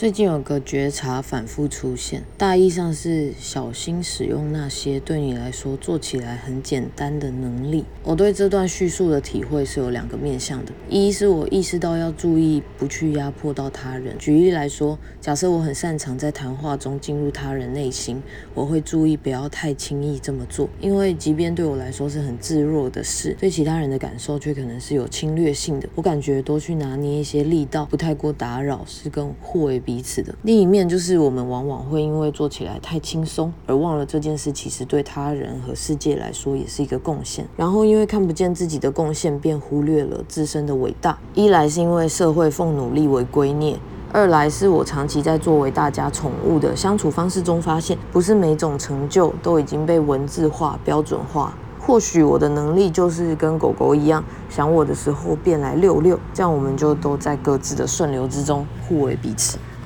最近有个觉察反复出现，大意上是小心使用那些对你来说做起来很简单的能力。我对这段叙述的体会是有两个面向的：一是我意识到要注意不去压迫到他人。举例来说，假设我很擅长在谈话中进入他人内心，我会注意不要太轻易这么做，因为即便对我来说是很自若的事，对其他人的感受却可能是有侵略性的。我感觉多去拿捏一些力道，不太过打扰，是更互为。彼此的另一面，就是我们往往会因为做起来太轻松，而忘了这件事其实对他人和世界来说也是一个贡献。然后因为看不见自己的贡献，便忽略了自身的伟大。一来是因为社会奉努力为圭臬，二来是我长期在作为大家宠物的相处方式中发现，不是每种成就都已经被文字化、标准化。或许我的能力就是跟狗狗一样，想我的时候便来遛遛，这样我们就都在各自的顺流之中，互为彼此。